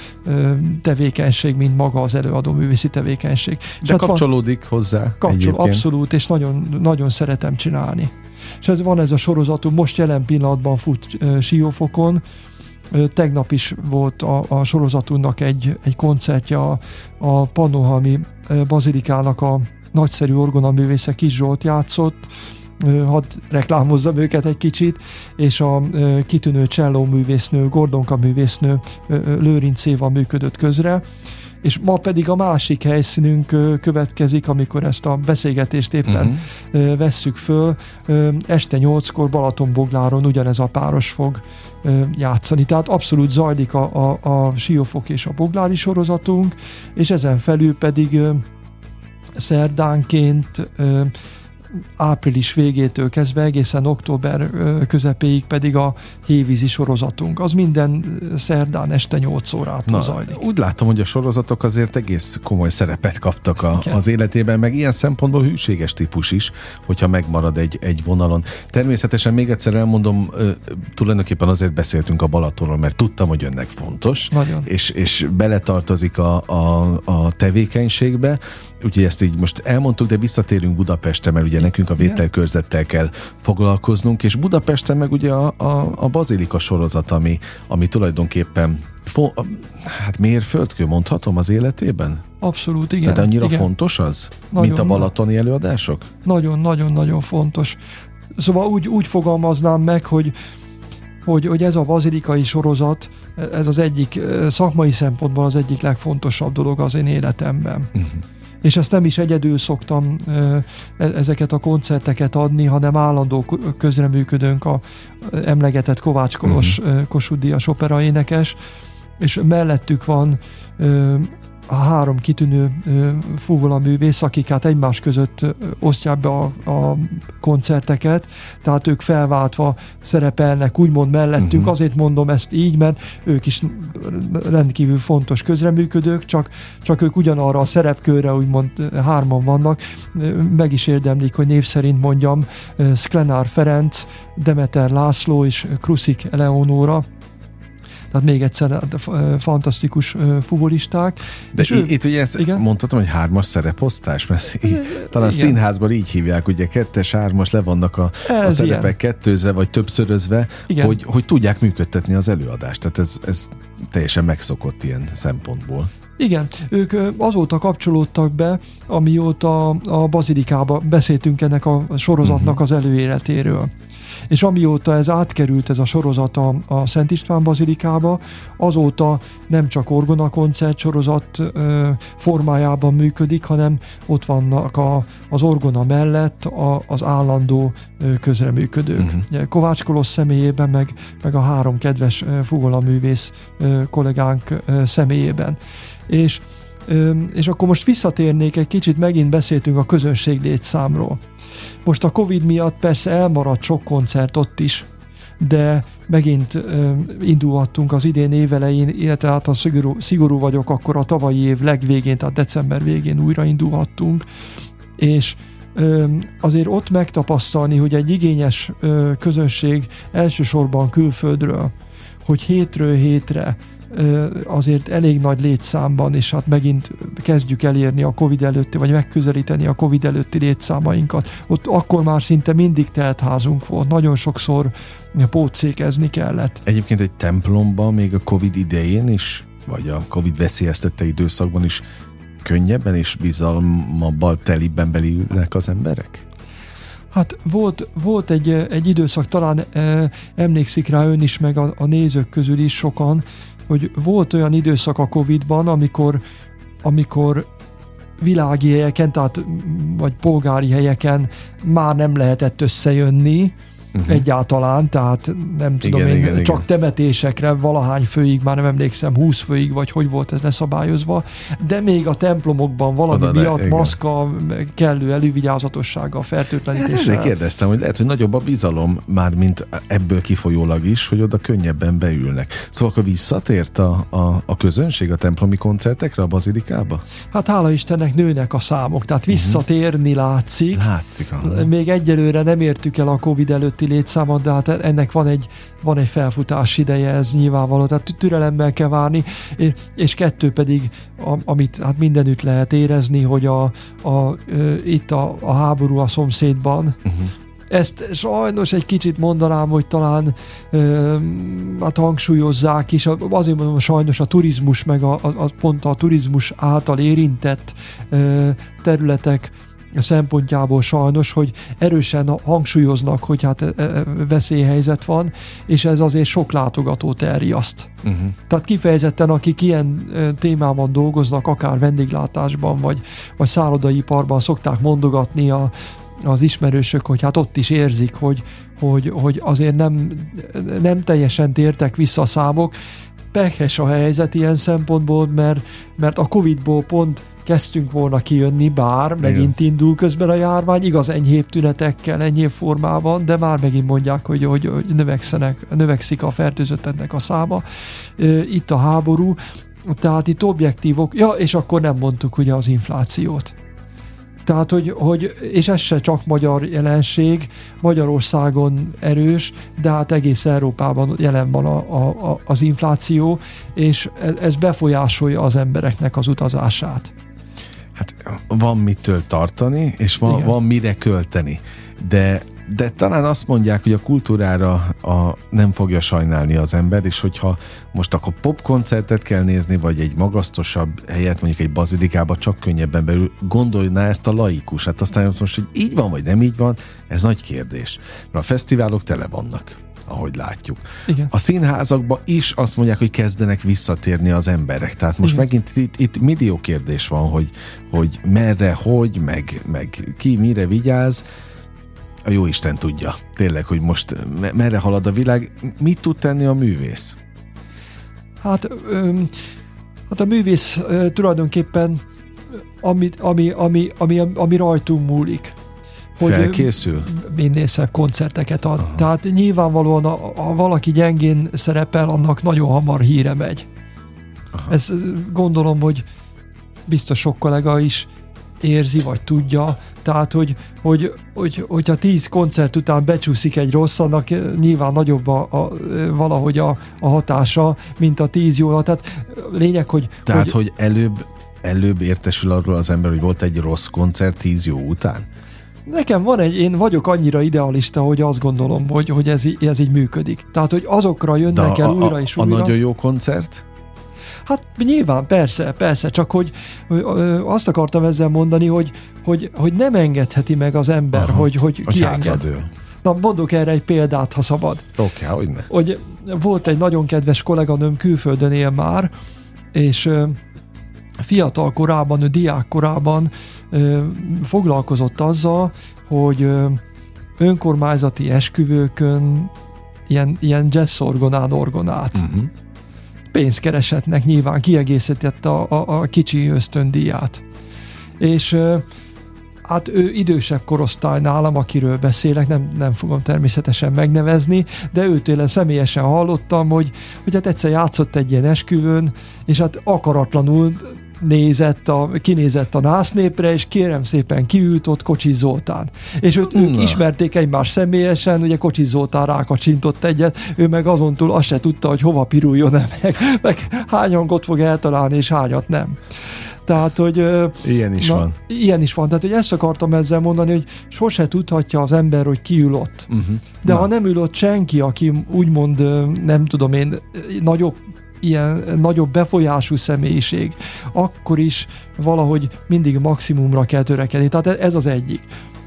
tevékenység, mint maga az előadó művészi tevékenység. De hát kapcsolódik van, hozzá kapcsol, Abszolút, és nagyon, nagyon szeretem csinálni. És ez van ez a sorozatunk, most jelen pillanatban fut uh, Siófokon, Tegnap is volt a, a sorozatunknak egy, egy koncertje a, a Panohami Bazilikának a nagyszerű orgonaművésze Kis Zsolt játszott, hadd reklámozzam őket egy kicsit, és a kitűnő cselló művésznő, Gordonka művésznő Lőrincéval működött közre, és ma pedig a másik helyszínünk következik, amikor ezt a beszélgetést éppen uh-huh. vesszük föl. Este nyolckor Balatonbogláron ugyanez a páros fog játszani. Tehát abszolút zajlik a, a, a Siófok és a Boglári sorozatunk, és ezen felül pedig szerdánként április végétől kezdve egészen október közepéig pedig a hévízi sorozatunk. Az minden szerdán este 8 órát Na, zajlik. Úgy látom, hogy a sorozatok azért egész komoly szerepet kaptak a, az életében, meg ilyen szempontból hűséges típus is, hogyha megmarad egy, egy vonalon. Természetesen még egyszer elmondom, tulajdonképpen azért beszéltünk a Balatonról, mert tudtam, hogy önnek fontos, Nagyon. És, és beletartozik a, a, a tevékenységbe, úgyhogy ezt így most elmondtuk, de visszatérünk Budapestre, mert ugye nekünk a vételkörzettel kell foglalkoznunk, és Budapesten meg ugye a, a, a bazilika sorozat, ami, ami tulajdonképpen fo, hát mérföldkő mondhatom az életében? Abszolút, igen. Tehát annyira igen. fontos az, nagyon, mint a balatoni előadások? Nagyon-nagyon-nagyon fontos. Szóval úgy, úgy fogalmaznám meg, hogy hogy, hogy ez a bazilikai sorozat, ez az egyik szakmai szempontból az egyik legfontosabb dolog az én életemben. Uh-huh és ezt nem is egyedül szoktam e, ezeket a koncerteket adni, hanem állandó közreműködőnk a emlegetett Kovács Kolos uh-huh. Kossuth Díjas opera énekes, és mellettük van a három kitűnő fuvola művész, akik hát egymás között osztják be a, a koncerteket, tehát ők felváltva szerepelnek úgymond mellettünk, uh-huh. azért mondom ezt így, mert ők is rendkívül fontos közreműködők, csak, csak ők ugyanarra a szerepkörre úgymond hárman vannak, meg is érdemlik, hogy név szerint mondjam Sklenár Ferenc, Demeter László és Kruszik Eleonóra, tehát még egyszer fantasztikus fuvolisták. De és ő, itt ugye ezt igen? mondhatom, hogy hármas szereposztás, mert í- talán igen. színházban így hívják, ugye kettes, hármas le vannak a, a szerepek ilyen. kettőzve, vagy többszörözve, hogy, hogy tudják működtetni az előadást. Tehát ez, ez teljesen megszokott ilyen szempontból. Igen, ők azóta kapcsolódtak be, amióta a Bazilikába beszéltünk ennek a sorozatnak uh-huh. az előéletéről és amióta ez átkerült ez a sorozat a, a Szent István Bazilikába, azóta nem csak orgona koncert sorozat ö, formájában működik, hanem ott vannak a, az orgona mellett a, az állandó közreműködők. Uh-huh. Kovács Kolosz személyében, meg, meg a három kedves fuvolaművész kollégánk személyében. És és akkor most visszatérnék egy kicsit, megint beszéltünk a közönség létszámról. Most a Covid miatt persze elmaradt sok koncert ott is, de megint indulhattunk az idén évelején, illetve hát a szigorú, szigorú vagyok, akkor a tavalyi év legvégén, tehát december végén újra indulhattunk, és azért ott megtapasztalni, hogy egy igényes közönség elsősorban külföldről, hogy hétről hétre azért elég nagy létszámban, és hát megint kezdjük elérni a Covid előtti, vagy megközelíteni a Covid előtti létszámainkat. Ott akkor már szinte mindig teltházunk volt, nagyon sokszor pótszékezni kellett. Egyébként egy templomban még a Covid idején is, vagy a Covid veszélyeztette időszakban is könnyebben és bizalmabbal telibben belülnek az emberek? Hát volt, volt egy, egy időszak, talán e, emlékszik rá ön is, meg a, a nézők közül is sokan, hogy volt olyan időszak a Covid-ban, amikor, amikor világi helyeken, tehát vagy polgári helyeken már nem lehetett összejönni, uh-huh. egyáltalán, tehát nem tudom igen, én, igen, csak igen. temetésekre valahány főig, már nem emlékszem, 20 főig, vagy hogy volt ez leszabályozva, de még a templomokban valami Oda, miatt igen. maszka, kellő elővigyázatossága, fertőtlenítéssel. Hát ezért kérdeztem, hogy lehet, hogy nagyobb a bizalom már, mint ebből kifolyólag is, hogy oda könnyebben beülnek. Szóval akkor visszatért a, a, a közönség a templomi koncertekre, a bazilikába? Hát hála Istennek nőnek a számok, tehát mhm. visszatérni látszik. Látszik. Aha. Még egyelőre nem értük el a Covid előtti közötti létszámot, de hát ennek van egy, van egy felfutás ideje, ez nyilvánvaló, tehát türelemmel kell várni, és kettő pedig, amit hát mindenütt lehet érezni, hogy a, a, itt a, a háború a szomszédban, uh-huh ezt sajnos egy kicsit mondanám, hogy talán ö, hát hangsúlyozzák is, azért mondom, sajnos a turizmus, meg a, a, a pont a turizmus által érintett ö, területek szempontjából sajnos, hogy erősen hangsúlyoznak, hogy hát e, e, veszélyhelyzet van, és ez azért sok látogató terjaszt. Uh-huh. Tehát kifejezetten, akik ilyen e, témában dolgoznak, akár vendéglátásban, vagy, vagy szállodaiparban szokták mondogatni a, az ismerősök, hogy hát ott is érzik, hogy, hogy, hogy azért nem, nem teljesen tértek vissza a számok. Pehes a helyzet ilyen szempontból, mert, mert a Covid-ból pont kezdtünk volna kijönni, bár Igen. megint indul közben a járvány, igaz enyhébb tünetekkel, enyhébb formában, de már megint mondják, hogy, hogy, hogy növekszenek, növekszik a fertőzötteknek a száma. Itt a háború, tehát itt objektívok, ja, és akkor nem mondtuk ugye az inflációt. Tehát, hogy, hogy, és ez se csak magyar jelenség, Magyarországon erős, de hát egész Európában jelen van a, a, az infláció, és ez befolyásolja az embereknek az utazását. Hát van mitől tartani, és van, van mire költeni. De de talán azt mondják, hogy a kultúrára a, nem fogja sajnálni az ember, és hogyha most akkor popkoncertet kell nézni, vagy egy magasztosabb helyet, mondjuk egy bazilikába csak könnyebben belül, gondolná ezt a laikus. Hát aztán most, hogy így van, vagy nem így van, ez nagy kérdés. Mert a fesztiválok tele vannak ahogy látjuk. Igen. A színházakban is azt mondják, hogy kezdenek visszatérni az emberek. Tehát most Igen. megint itt, itt millió kérdés van, hogy, hogy merre, hogy, meg, meg ki mire vigyáz. A jó Isten tudja. Tényleg, hogy most merre halad a világ. Mit tud tenni a művész? Hát, öm, hát a művész ö, tulajdonképpen ami, ami, ami, ami, ami rajtunk múlik hogy Felkészül? minél szebb koncerteket ad. Aha. Tehát nyilvánvalóan, ha valaki gyengén szerepel, annak nagyon hamar híre megy. Aha. Ez gondolom, hogy biztos sok kollega is érzi, vagy tudja. Tehát, hogy, hogy, hogy, hogyha tíz koncert után becsúszik egy rossz, annak nyilván nagyobb a, a, valahogy a, a hatása, mint a tíz jó. Tehát lényeg, hogy... Tehát, hogy, hogy előbb, előbb értesül arról az ember, hogy volt egy rossz koncert tíz jó után? Nekem van egy, én vagyok annyira idealista, hogy azt gondolom, hogy, hogy ez, ez így működik. Tehát, hogy azokra jönnek De el a, újra és újra. A nagyon jó koncert? Hát nyilván, persze, persze, csak hogy, hogy azt akartam ezzel mondani, hogy, hogy, hogy nem engedheti meg az ember, Aha, hogy, hogy kienged. Na, mondok erre egy példát, ha szabad. Oké, okay, hogy ne. Hogy volt egy nagyon kedves kolléganőm, külföldön él már, és fiatal korában, ő diák korában foglalkozott azzal, hogy önkormányzati esküvőkön ilyen, ilyen jazz orgonán orgonát. Uh-huh. Pénzkeresetnek nyilván kiegészítette a, a, a kicsi ösztöndíját. És hát ő idősebb korosztály nálam, akiről beszélek, nem, nem fogom természetesen megnevezni, de őtől személyesen hallottam, hogy, hogy hát egyszer játszott egy ilyen esküvőn, és hát akaratlanul nézett a, kinézett a násznépre, és kérem szépen kiült ott Kocsi Zoltán. És őt, ők ismerték egymás személyesen, ugye Kocsi Zoltán rákacsintott egyet, ő meg azon túl azt se tudta, hogy hova piruljon -e meg, meg hány hangot fog eltalálni, és hányat nem. Tehát, hogy... Ilyen is na, van. Ilyen is van. Tehát, hogy ezt akartam ezzel mondani, hogy sose tudhatja az ember, hogy ki ül ott. Uh-huh. De na. ha nem ül ott senki, aki úgymond, nem tudom én, nagyobb ilyen nagyobb befolyású személyiség, akkor is valahogy mindig maximumra kell törekedni. Tehát ez az egyik.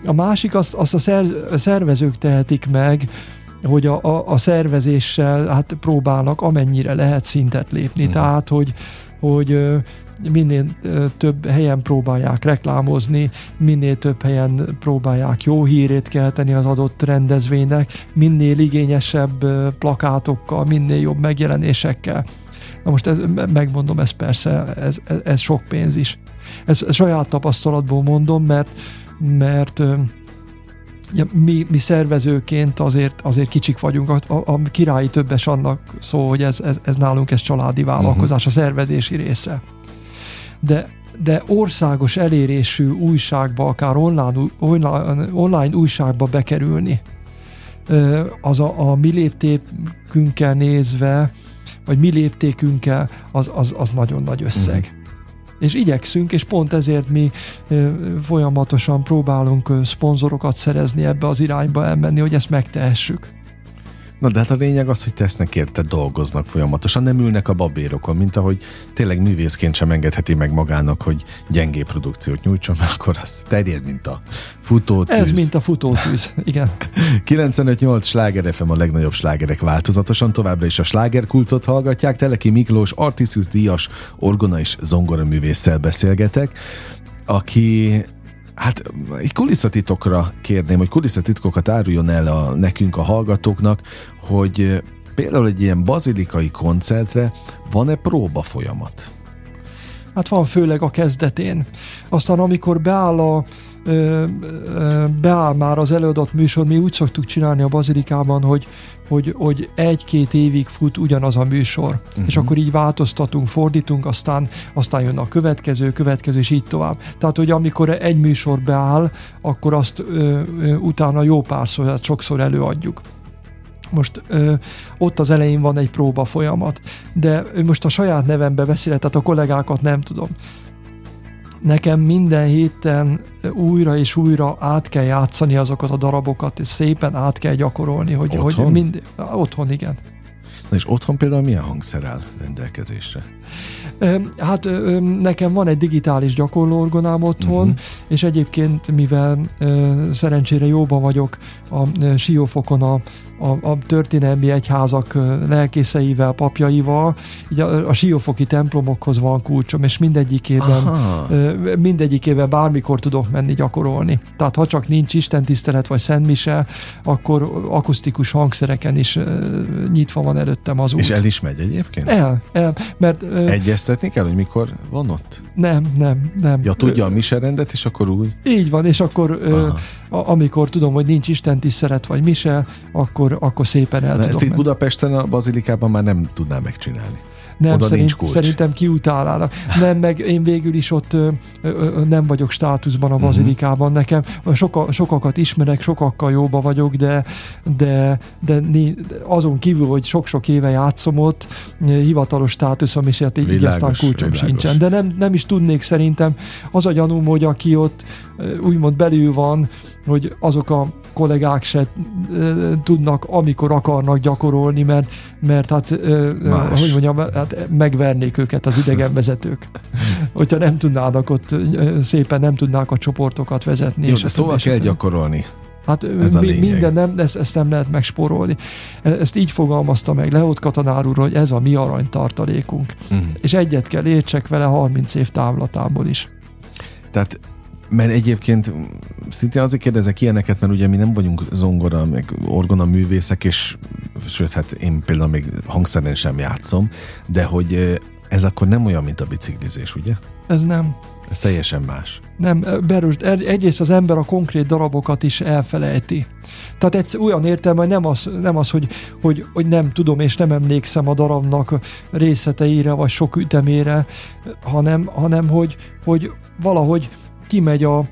A másik, azt, azt a, szer, a szervezők tehetik meg, hogy a, a, a szervezéssel hát próbálnak amennyire lehet szintet lépni. Mm. Tehát, hogy, hogy minél több helyen próbálják reklámozni, minél több helyen próbálják jó hírét kelteni az adott rendezvénynek, minél igényesebb plakátokkal, minél jobb megjelenésekkel. Na most ez, megmondom, ez persze, ez, ez sok pénz is. Ez saját tapasztalatból mondom, mert, mert ja, mi, mi szervezőként azért, azért kicsik vagyunk, a, a, királyi többes annak szó, hogy ez, ez, ez nálunk ez családi vállalkozás, uh-huh. a szervezési része. De de országos elérésű újságba, akár online, online, online újságba bekerülni, az a, a mi léptékünkkel nézve vagy mi léptékünkkel, az, az, az nagyon nagy összeg. Uh-huh. És igyekszünk, és pont ezért mi folyamatosan próbálunk szponzorokat szerezni ebbe az irányba elmenni, hogy ezt megtehessük. Na de hát a lényeg az, hogy tesznek érte, dolgoznak folyamatosan, nem ülnek a babérokon, mint ahogy tényleg művészként sem engedheti meg magának, hogy gyengé produkciót nyújtson, mert akkor az terjed, mint a futótűz. Ez mint a futótűz, igen. 95-8 sláger FM a legnagyobb slágerek változatosan, továbbra is a slágerkultot hallgatják, Teleki Miklós, Artisius Díjas, orgona és zongora művésszel beszélgetek, aki Hát egy kulisszatitokra kérném, hogy kulisszatitkokat áruljon el a, nekünk a hallgatóknak, hogy például egy ilyen bazilikai koncertre van-e próba folyamat? Hát van főleg a kezdetén. Aztán amikor beáll a, beáll már az előadott műsor, mi úgy szoktuk csinálni a bazilikában, hogy, hogy, hogy egy-két évig fut ugyanaz a műsor, uh-huh. és akkor így változtatunk, fordítunk, aztán, aztán jön a következő, következő, és így tovább. Tehát, hogy amikor egy műsor beáll, akkor azt ö, ö, utána jó párszor, tehát sokszor előadjuk. Most ö, ott az elején van egy próba folyamat, de most a saját nevembe beszélek, tehát a kollégákat nem tudom nekem minden héten újra és újra át kell játszani azokat a darabokat, és szépen át kell gyakorolni, hogy, otthon? hogy mind, otthon, igen. Na és otthon például milyen hangszer áll rendelkezésre? Hát nekem van egy digitális gyakorlóorgonám otthon, uh-huh. és egyébként, mivel szerencsére jóban vagyok a Siófokon a a, a történelmi egyházak lelkészeivel, papjaival, így a, a siófoki templomokhoz van kulcsom, és mindegyikében, Aha. mindegyikében bármikor tudok menni gyakorolni. Tehát ha csak nincs Isten tisztelet vagy Szentmise, akkor akusztikus hangszereken is nyitva van előttem az út. És el is megy egyébként? El, el. Mert, Egyeztetni kell, hogy mikor van ott? Nem, nem, nem. Ja, tudja a mise rendet, és akkor úgy? Így van, és akkor Aha. amikor tudom, hogy nincs Isten tisztelet vagy mise, akkor akkor, szépen el Na, tudom Ezt itt Budapesten a bazilikában már nem tudná megcsinálni. Nem, Oda szerint, szerintem kiutálának. Nem, meg én végül is ott ö, ö, nem vagyok státuszban a mhm. bazilikában. Nekem soka, sokakat ismerek, sokakkal jóba vagyok, de, de, de azon kívül, hogy sok-sok éve játszom ott, hivatalos státuszom, és hát így aztán kulcsom világos. sincsen. De nem, nem is tudnék szerintem. Az a gyanúm, hogy aki ott úgymond belül van, hogy azok a kollégák se tudnak, amikor akarnak gyakorolni, mert, mert hát, Más. hogy mondjam, hát megvernék őket az idegenvezetők. Hogyha nem tudnának ott szépen, nem tudnák a csoportokat vezetni. Jó, és de szóval kell gyakorolni. Hát Ez a mi, minden nem, ezt, ezt nem lehet megspórolni. E, ezt így fogalmazta meg Leót Katanár úr, hogy ez a mi aranytartalékunk. Uh-huh. És egyet kell értsek vele 30 év távlatából is. Tehát mert egyébként szintén azért kérdezek ilyeneket, mert ugye mi nem vagyunk zongora, meg orgona művészek, és sőt, hát én például még hangszeren sem játszom, de hogy ez akkor nem olyan, mint a biciklizés, ugye? Ez nem. Ez teljesen más. Nem, Berus, egyrészt az ember a konkrét darabokat is elfelejti. Tehát egy olyan értelme, hogy nem az, nem az hogy, hogy, hogy nem tudom és nem emlékszem a darabnak részleteire vagy sok ütemére, hanem, hanem hogy, hogy valahogy kimegy a,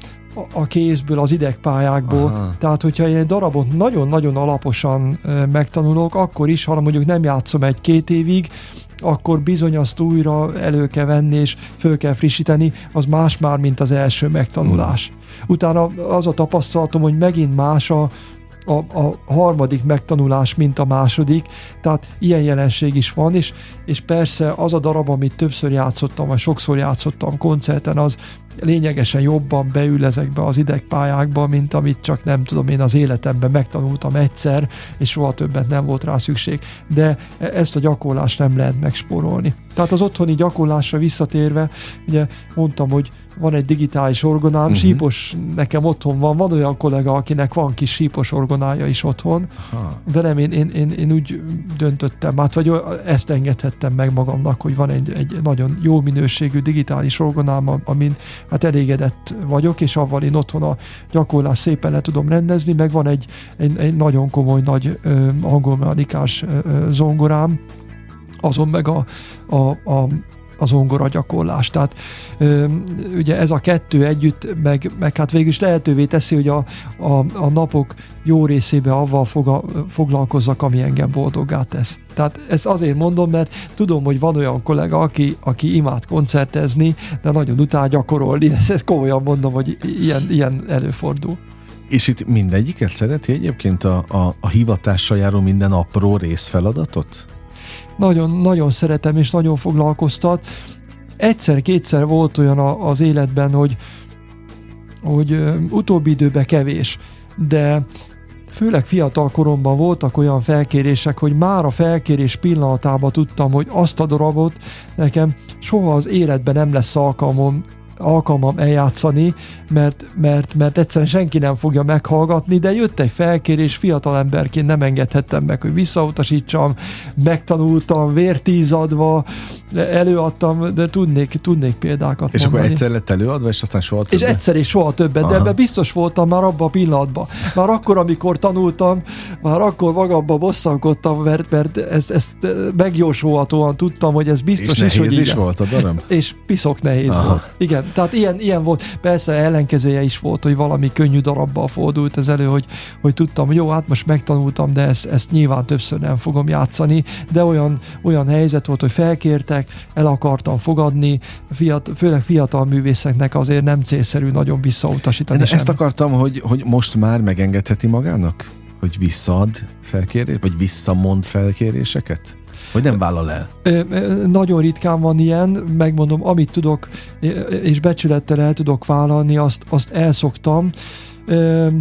a kézből, az idegpályákból. Aha. Tehát, hogyha egy darabot nagyon-nagyon alaposan megtanulok, akkor is, ha mondjuk nem játszom egy-két évig, akkor bizony azt újra elő kell venni, és föl kell frissíteni, az más már, mint az első megtanulás. Mm. Utána az a tapasztalatom, hogy megint más a, a, a harmadik megtanulás, mint a második, tehát ilyen jelenség is van, és, és persze az a darab, amit többször játszottam, vagy sokszor játszottam koncerten, az lényegesen jobban beül ezekbe az idegpályákba, mint amit csak nem tudom én az életemben megtanultam egyszer, és soha többet nem volt rá szükség. De ezt a gyakorlást nem lehet megsporolni. Tehát az otthoni gyakorlásra visszatérve, ugye mondtam, hogy van egy digitális orgonám, uh-huh. sípos nekem otthon van, van olyan kollega, akinek van kis sípos orgonája is otthon, Aha. de nem, én, én, én, én úgy döntöttem, hát vagy ezt engedhettem meg magamnak, hogy van egy, egy nagyon jó minőségű digitális orgonám, amin hát elégedett vagyok, és avval én otthon a gyakorlás szépen le tudom rendezni, meg van egy, egy, egy nagyon komoly nagy angolmechanikás zongorám, azon meg a, a, a az ongora gyakorlás. Tehát ö, ugye ez a kettő együtt, meg, meg hát végül is lehetővé teszi, hogy a, a, a napok jó részébe avval foga, foglalkozzak, ami engem boldoggá tesz. Tehát ezt azért mondom, mert tudom, hogy van olyan kollega, aki, aki imád koncertezni, de nagyon utál gyakorolni. Ezt, ezt komolyan mondom, hogy ilyen, ilyen előfordul. És itt mindegyiket szereti egyébként a, a, a hivatással járó minden apró részfeladatot? Nagyon, nagyon szeretem és nagyon foglalkoztat. Egyszer-kétszer volt olyan a, az életben, hogy, hogy utóbbi időben kevés, de főleg fiatal koromban voltak olyan felkérések, hogy már a felkérés pillanatában tudtam, hogy azt a darabot nekem soha az életben nem lesz alkalmam alkalmam eljátszani, mert, mert, mert egyszerűen senki nem fogja meghallgatni, de jött egy felkérés, fiatal emberként nem engedhettem meg, hogy visszautasítsam, megtanultam, vértízadva, előadtam, de tudnék, tudnék példákat És mondani. akkor egyszer lett előadva, és aztán soha többet? És egyszer és soha többet, Aha. de ebben biztos voltam már abban a pillanatban. Már akkor, amikor tanultam, már akkor magamban bosszankodtam, mert, mert ezt, ezt megjósolhatóan tudtam, hogy ez biztos és is, hogy is igen. volt a darab? És piszok nehéz Aha. volt. Igen, tehát ilyen, ilyen volt. Persze ellenkezője is volt, hogy valami könnyű darabbal fordult ez elő, hogy, hogy tudtam, jó, hát most megtanultam, de ezt, ezt nyilván többször nem fogom játszani, de olyan, olyan helyzet volt, hogy felkértek, el akartam fogadni, fiat, főleg fiatal művészeknek azért nem célszerű nagyon visszautasítani. De sem. ezt akartam, hogy, hogy most már megengedheti magának? Hogy visszaad felkérés, vagy visszamond felkéréseket? Vagy nem vállal el? Nagyon ritkán van ilyen, megmondom, amit tudok, és becsülettel el tudok vállalni, azt, azt elszoktam,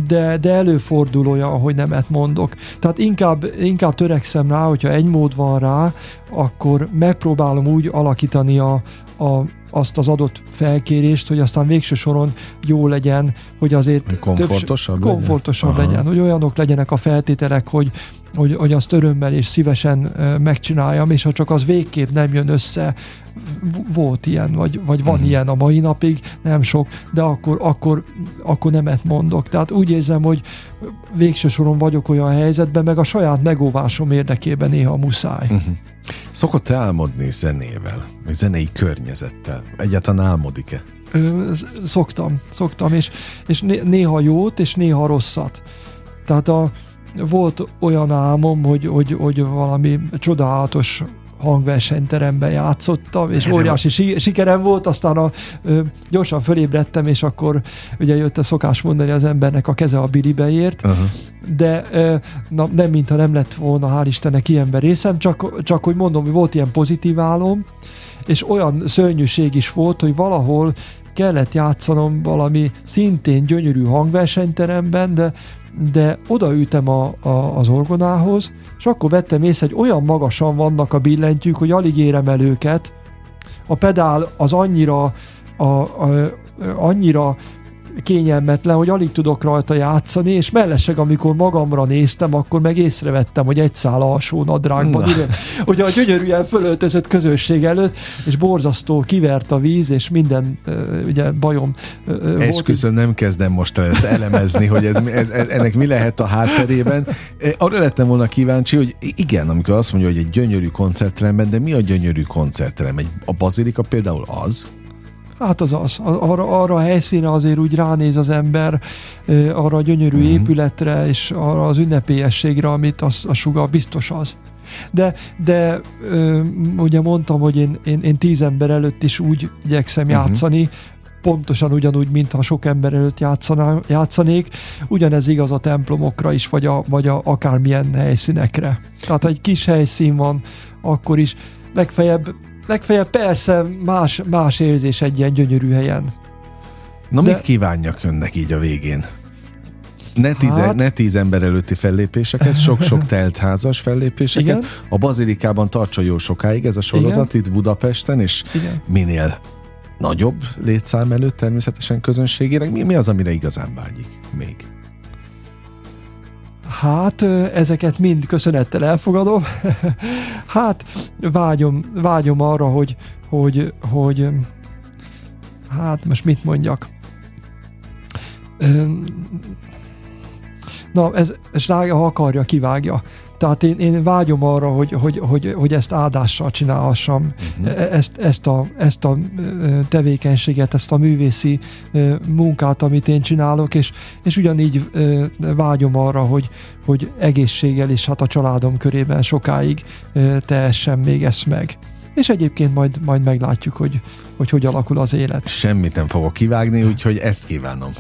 de, de előfordul olyan, hogy nemet mondok. Tehát inkább, inkább törekszem rá, hogyha egy mód van rá, akkor megpróbálom úgy alakítani a, a, azt az adott felkérést, hogy aztán végső soron jó legyen, hogy azért Hogy komfortosabb többs- legyen? komfortosabb Aha. legyen, hogy olyanok legyenek a feltételek, hogy, hogy, hogy azt örömmel és szívesen megcsináljam, és ha csak az végképp nem jön össze, volt ilyen, vagy, vagy van Mhm. ilyen a mai napig, nem sok, de akkor, akkor, akkor nemet mondok. Tehát úgy érzem, hogy végső soron vagyok olyan helyzetben, meg a saját megóvásom érdekében néha muszáj. Uh-huh. Szokott-e álmodni zenével? Vagy zenei környezettel? Egyáltalán álmodik-e? Ö, sz- Szoktam, szoktam, és, és né- néha jót, és néha rosszat. Tehát a, volt olyan álmom, hogy, hogy, hogy valami csodálatos hangversenyteremben játszottam, és óriási si- sikerem volt, aztán a, ö, gyorsan fölébredtem, és akkor ugye jött a szokás mondani az embernek a keze a bilibe ért, Uh-huh. de ö, na, nem mintha nem lett volna, hál' Istennek ilyenben részem, csak, csak hogy mondom, hogy volt ilyen pozitív álom, és olyan szörnyűség is volt, hogy valahol kellett játszanom valami szintén gyönyörű hangversenyteremben, de, de odaültem a, a, az orgonához, és akkor vettem észre, hogy olyan magasan vannak a billentyűk, hogy alig érem el őket. A pedál az annyira, a, a, annyira kényelmetlen, hogy alig tudok rajta játszani, és mellesleg, amikor magamra néztem, akkor meg észrevettem, hogy egy szál alsó nadrágban, Na. ugye, a gyönyörűen fölöltözött közösség előtt, és borzasztó kivert a víz, és minden ugye bajom volt. Esküszöm, nem kezdem most el ezt elemezni, hogy ez, ez, ennek mi lehet a hátterében. Eh, Arra lettem volna kíváncsi, hogy igen, amikor azt mondja, hogy egy gyönyörű koncertteremben, de mi a gyönyörű koncertterem? Egy, a bazilika például az? Hát az az, arra, arra a helyszínre azért úgy ránéz az ember, arra a gyönyörű Mhm. épületre, és arra az ünnepélyességre, amit az, a suga biztos az. De, de ö, ugye mondtam, hogy én, én, én tíz ember előtt is úgy igyekszem Mhm. játszani, pontosan ugyanúgy, mintha sok ember előtt játszaná, játszanék. Ugyanez igaz a templomokra is, vagy, a, vagy a, akármilyen helyszínekre. Tehát ha egy kis helyszín van, akkor is legfeljebb, legfeljebb persze más, más érzés egy ilyen gyönyörű helyen. Na De- mit kívánjak önnek így a végén? Ne tíz, Hát- ne tíz ember előtti fellépéseket, sok-sok teltházas fellépéseket. Igen. A bazilikában tartsa jó sokáig ez a sorozat itt Budapesten, és Igen. minél nagyobb létszám előtt természetesen közönségének. Mi, mi az, amire igazán vágyik még? Hát ezeket mind köszönettel elfogadom. hát vágyom, vágyom arra, hogy, hogy, hogy hát most mit mondjak. Na, ez, ez ha akarja, kivágja. Tehát én, én vágyom arra, hogy, hogy, hogy, hogy ezt áldással csinálhassam, uh-huh. ezt, ezt, a, ezt a tevékenységet, ezt a művészi munkát, amit én csinálok, és, és ugyanígy vágyom arra, hogy, hogy egészséggel és hát a családom körében sokáig tehessem még ezt meg és egyébként majd, majd meglátjuk, hogy, hogy hogy alakul az élet. Semmit nem fogok kivágni, úgyhogy ezt kívánom.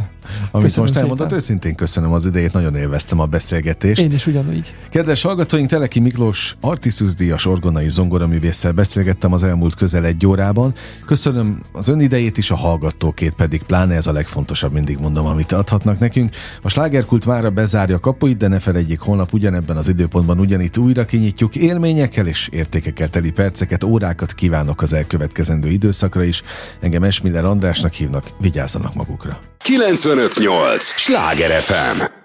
Amit köszönöm most elmondott, őszintén köszönöm az idejét, nagyon élveztem a beszélgetést. Én is ugyanúgy. Kedves hallgatóink, Teleki Miklós Artisus díjas orgonai zongoraművésszel beszélgettem az elmúlt közel egy órában. Köszönöm az ön idejét is, a hallgatókét pedig, pláne ez a legfontosabb, mindig mondom, amit adhatnak nekünk. A slágerkult mára bezárja kapuit, de ne felejtjék, holnap ugyanebben az időpontban ugyanitt újra kinyitjuk élményekkel és értékekkel teli perceket, órákat kívánok az elkövetkezendő időszakra is. Engem Esmiller Andrásnak hívnak, vigyázzanak magukra. 958! Sláger FM!